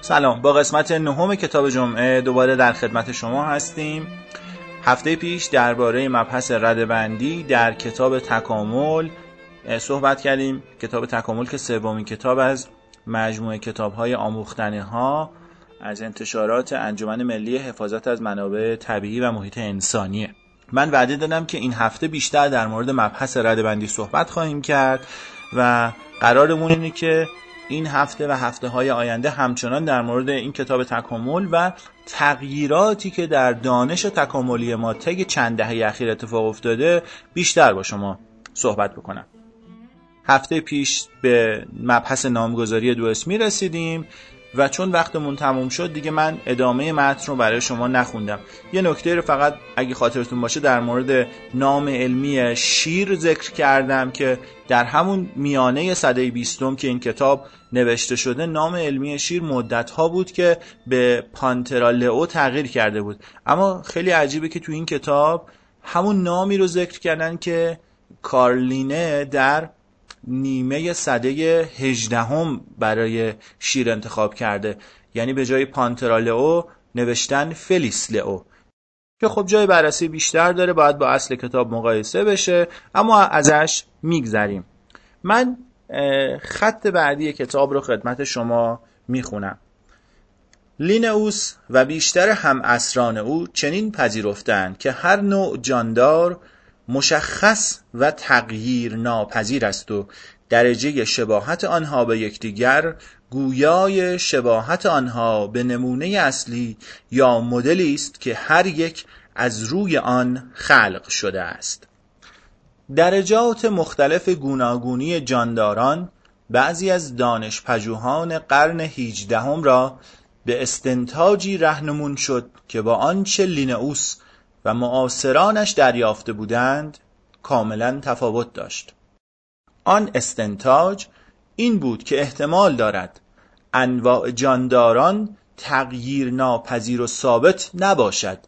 سلام. با قسمت نهم کتاب جمعه دوباره در خدمت شما هستیم. هفته پیش درباره مبحث ردبندی در کتاب تکامل صحبت کردیم. کتاب تکامل که سومین کتاب از مجموعه کتاب های آموختنه ها از انتشارات انجمن ملی حفاظت از منابع طبیعی و محیط انسانیه. من وعده دادم که این هفته بیشتر در مورد مبحث ردبندی صحبت خواهیم کرد و قرارمون اینه که این هفته و هفته های آینده همچنان در مورد این کتاب تکامل و تغییراتی که در دانش تکاملی ما طی چند دهه اخیر اتفاق افتاده بیشتر با شما صحبت بکنم. هفته پیش به مبحث نامگذاری دو اسمی رسیدیم و چون وقتمون تموم شد دیگه من ادامه متن رو برای شما نخوندم. یه نکته رو فقط اگه خاطرتون باشه در مورد نام علمی شیر ذکر کردم که در همون میانه صده بیستم که این کتاب نوشته شده نام علمی شیر مدت ها بود که به پانترالئو تغییر کرده بود. اما خیلی عجیبه که تو این کتاب همون نامی رو ذکر کردن که کارلینه در نیمه صده هجدهم برای شیر انتخاب کرده. یعنی به جای پانترالئو نوشتن فلیس لئو. که خب جای بررسی بیشتر داره باید با اصل کتاب مقایسه بشه اما ازش میگذریم. من خط بعدی کتاب رو خدمت شما می‌خونم. لینئوس و بیشتر هم اسران او چنین پذیرفتند که هر نوع جاندار مشخص و تغییر ناپذیر است و درجه شباهت آنها به یکدیگر گویای شباهت آنها به نمونه اصلی یا مدلی است که هر یک از روی آن خلق شده است. درجات مختلف گوناگونی جانداران بعضی از دانش پژوهان قرن هیجدهم را به استنتاجی رهنمون شد که با آنچه لینئوس و معاصرانش دریافته بودند کاملا تفاوت داشت. آن استنتاج این بود که احتمال دارد انواع جانداران تغییر ناپذیر و ثابت نباشد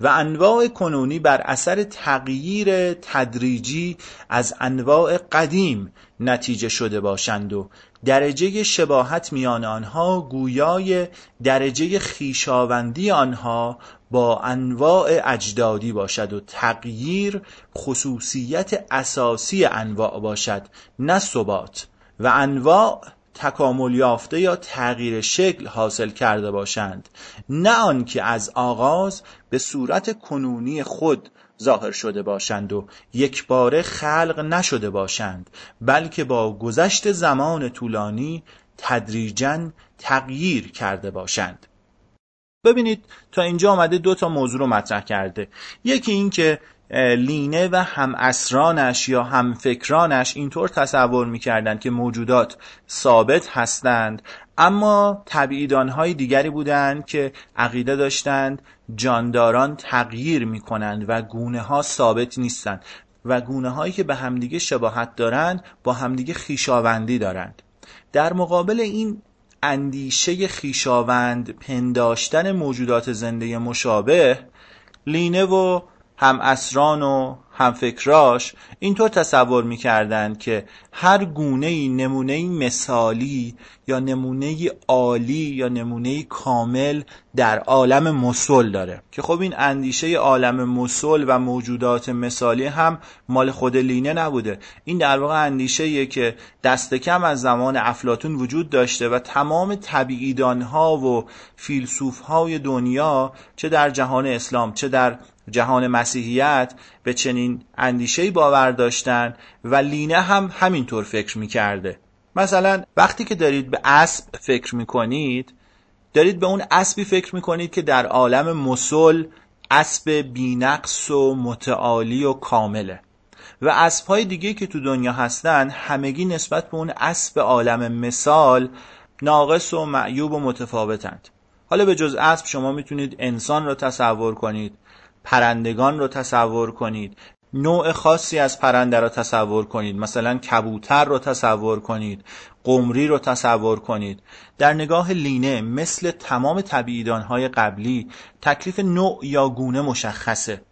و انواع کنونی بر اثر تغییر تدریجی از انواع قدیم نتیجه شده باشند و درجه شباهت میان آنها گویای درجه خیشاوندی آنها با انواع اجدادی باشد و تغییر خصوصیت اساسی انواع باشد نه ثبات. و انواع تکامل یافته یا تغییر شکل حاصل کرده باشند. نه آنکه از آغاز به صورت کنونی خود ظاهر شده باشند و یک باره خلق نشده باشند بلکه با گذشت زمان طولانی تدریجا تغییر کرده باشند. ببینید تا اینجا آمده دو تا موضوع رو مطرح کرده. یکی این که لینه و هم اسرانش یا هم فکرانش اینطور تصور می‌کردند که موجودات ثابت هستند اما های دیگری بودند که عقیده داشتند جانداران تغییر می‌کنند و گونه ها ثابت نیستند و گونه هایی که به همدیگه شباهت دارند با همدیگه خیشاوندی دارند. در مقابل این اندیشه خیشاوند پنداشتن موجودات زنده مشابه لینه و هم اسران و هم فکراش اینطور تصور می‌کردند که هر گونه ای نمونه ای مثالی یا نمونه ای عالی یا نمونه ای کامل در عالم مسل داره. که خب این اندیشه عالم مسل و موجودات مثالی هم مال خود لینه نبوده. این در واقع اندیشه که دست کم از زمان افلاتون وجود داشته و تمام طبیعیدان ها و فیلسوف های دنیا چه در جهان اسلام چه در جهان مسیحیت به چنین اندیشه باور داشتن و لینه هم همینطور فکر می‌کرده. مثلا وقتی که دارید به اسب فکر می‌کنید دارید به اون اسبی فکر می‌کنید که در عالم مسل اسب بینقص و متعالی و کامله. و اسب های دیگه که تو دنیا هستن همگی نسبت به اون اسب عالم مثال ناقص و معیوب و متفاوتند. حالا به جز اسب شما می‌تونید انسان رو تصور کنید. پرندگان رو تصور کنید. نوع خاصی از پرنده رو تصور کنید. مثلا کبوتر رو تصور کنید. قمری رو تصور کنید. در نگاه لینه مثل تمام های قبلی تکلیف نوع یا گونه مشخصه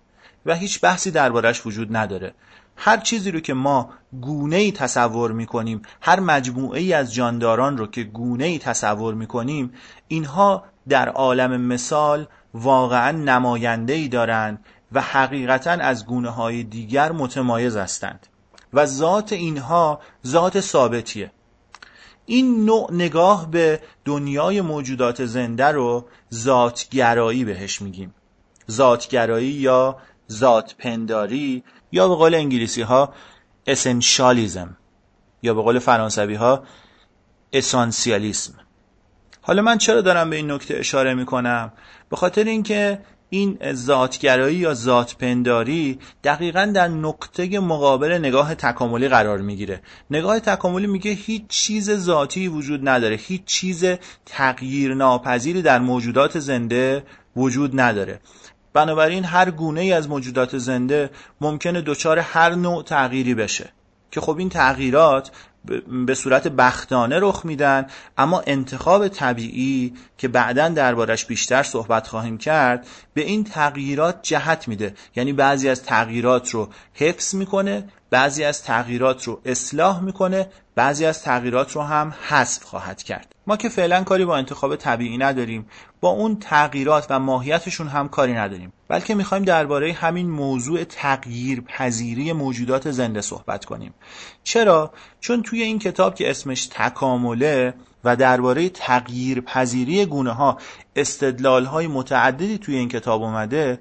و هیچ بحثی دربارش وجود نداره. هر چیزی رو که ما گونه ای تصور می‌کنیم هر مجموعه ای از جانداران رو که گونه ای تصور می‌کنیم اینها در عالم مثال واقعا نماینده ای دارند و حقیقتا از گونه های دیگر متمایز هستند. و ذات اینها ذات ثابتیه. این نوع نگاه به دنیای موجودات زنده رو ذاتگرایی بهش میگیم. ذاتگرایی یا ذات پنداری یا به قول انگلیسی ها اسنشالیزم یا به قول فرانسوی ها اسانسیالیسم حالا من چرا دارم به این نکته اشاره می‌کنم؟ به خاطر اینکه این ذاتگرایی یا ذاتپنداری دقیقا در نقطه مقابل نگاه تکاملی قرار می‌گیره. نگاه تکاملی میگه هیچ چیز ذاتی وجود نداره. هیچ چیز تغییر ناپذیری در موجودات زنده وجود نداره. بنابراین هر گونه ای از موجودات زنده ممکنه دچار هر نوع تغییری بشه. که خب این تغییرات به صورت بختانه رخ میدن. اما انتخاب طبیعی که بعدا دربارش بیشتر صحبت خواهیم کرد به این تغییرات جهت میده. یعنی بعضی از تغییرات رو حفظ می‌کنه بعضی از تغییرات رو اصلاح می‌کنه بعضی از تغییرات رو هم حذف خواهد کرد. ما که فعلا کاری با انتخاب طبیعی نداریم با اون تغییرات و ماهیتشون هم کاری نداریم. بلکه می‌خوایم درباره همین موضوع تغییر پذیری موجودات زنده صحبت کنیم. چرا؟ چون توی این کتاب که اسمش تکامله و درباره تغییر پذیری گونه ها استدلال های متعددی توی این کتاب اومده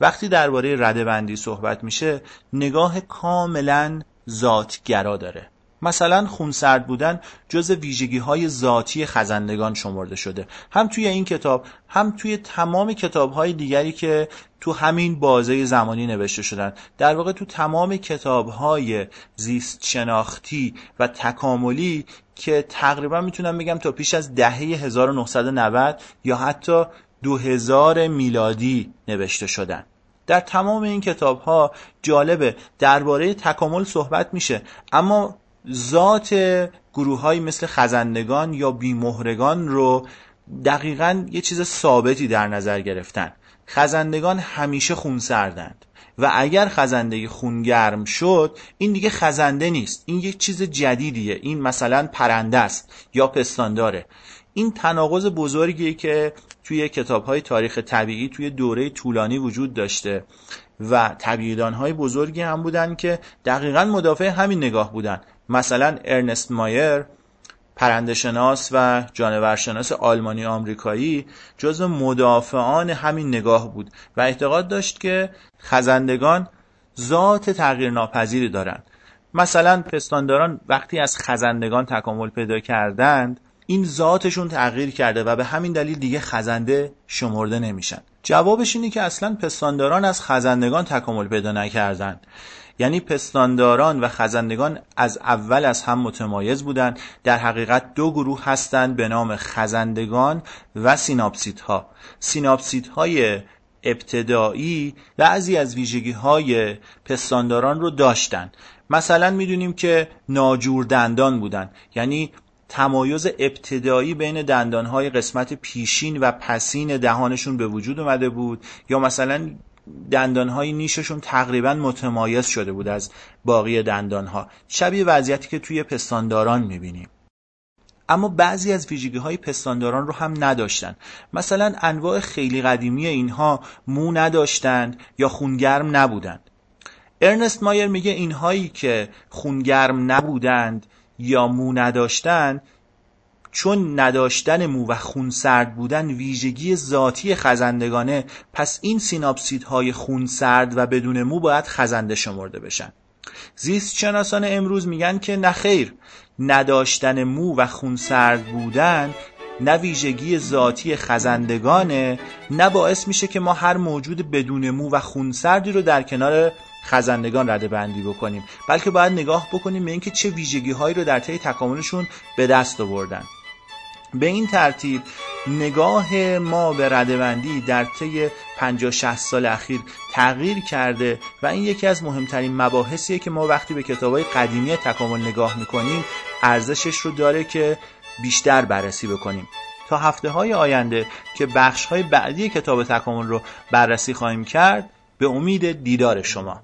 وقتی درباره ردبندی صحبت میشه نگاه کاملا ذاتگرا داره. مثلا خونسرد بودن جز ویژگی های ذاتی خزندگان شمرده شده. هم توی این کتاب هم توی تمام کتاب های دیگری که تو همین بازه زمانی نوشته شدن. در واقع تو تمام کتاب های زیست شناختی و تکاملی که تقریبا می‌تونم بگم تا پیش از دهه 1990 یا حتی 2000 میلادی نوشته شدن. در تمام این کتاب ها جالبه درباره تکامل صحبت میشه اما ذات گروه های مثل خزندگان یا بیمهرگان رو دقیقا یه چیز ثابتی در نظر گرفتن. خزندگان همیشه خونسردند و اگر خزنده خونگرم شد این دیگه خزنده نیست. این یک چیز جدیدیه. این مثلا پرنده است یا پستانداره. این تناقض بزرگیه که توی کتاب های تاریخ طبیعی توی دوره طولانی وجود داشته و طبیعیدان های بزرگی هم بودن که دقیقا مدافع همین نگاه بودن. مثلا ارنست مایر پرندشناس و جانورشناس آلمانی آمریکایی جزو مدافعان همین نگاه بود و اعتقاد داشت که خزندگان ذات تغییر ناپذیری دارند. مثلا پستانداران وقتی از خزندگان تکامل پیدا کردند این ذاتشون تغییر کرده و به همین دلیل دیگه خزنده شمرده نمیشن. جوابش اینه که اصلا پستانداران از خزندگان تکامل پیدا نکردند. یعنی پستانداران و خزندگان از اول از هم متمایز بودند در حقیقت دو گروه هستند به نام خزندگان و سیناپسیت ها ابتدایی بعضی از ویژگی های پستانداران رو داشتند مثلا می‌دونیم که ناجور دندان بودن. یعنی تمایز ابتدایی بین دندانهای قسمت پیشین و پسین دهانشون به وجود اومده بود. یا مثلا دندانهای نیششون تقریبا متمایز شده بود از باقی دندانها. شبیه وضعیتی که توی پستانداران می‌بینیم. اما بعضی از ویژگی های پستانداران رو هم نداشتن. مثلا انواع خیلی قدیمی اینها مو نداشتند یا خونگرم نبودند. ارنست مایر میگه اینهایی که خونگرم نبودند یا مو نداشتن چون نداشتن مو و خونسرد بودن ویژگی ذاتی خزندگانه پس این سیناپسید های خونسرد و بدون مو باید خزنده شمرده بشن. زیست شناسان امروز میگن که نخیر نداشتن مو و خونسرد بودن نه ویژگی ذاتی خزندگانه نه باعث میشه که ما هر موجود بدون مو و خونسردی رو در کنار خزندگان رده بندی بکنیم بلکه باید نگاه بکنیم به اینکه چه ویژگی هایی رو در طی تکاملشون به دست آوردن. به این ترتیب نگاه ما به ردبندی در طی 50 60 سال اخیر تغییر کرده و این یکی از مهمترین مباحثیه که ما وقتی به کتابای قدیمی تکامل نگاه می‌کنیم ارزشش رو داره که بیشتر بررسی بکنیم. تا هفته های آینده که بخش های بعدی کتاب تکامل رو بررسی خواهیم کرد به امید دیدار شما.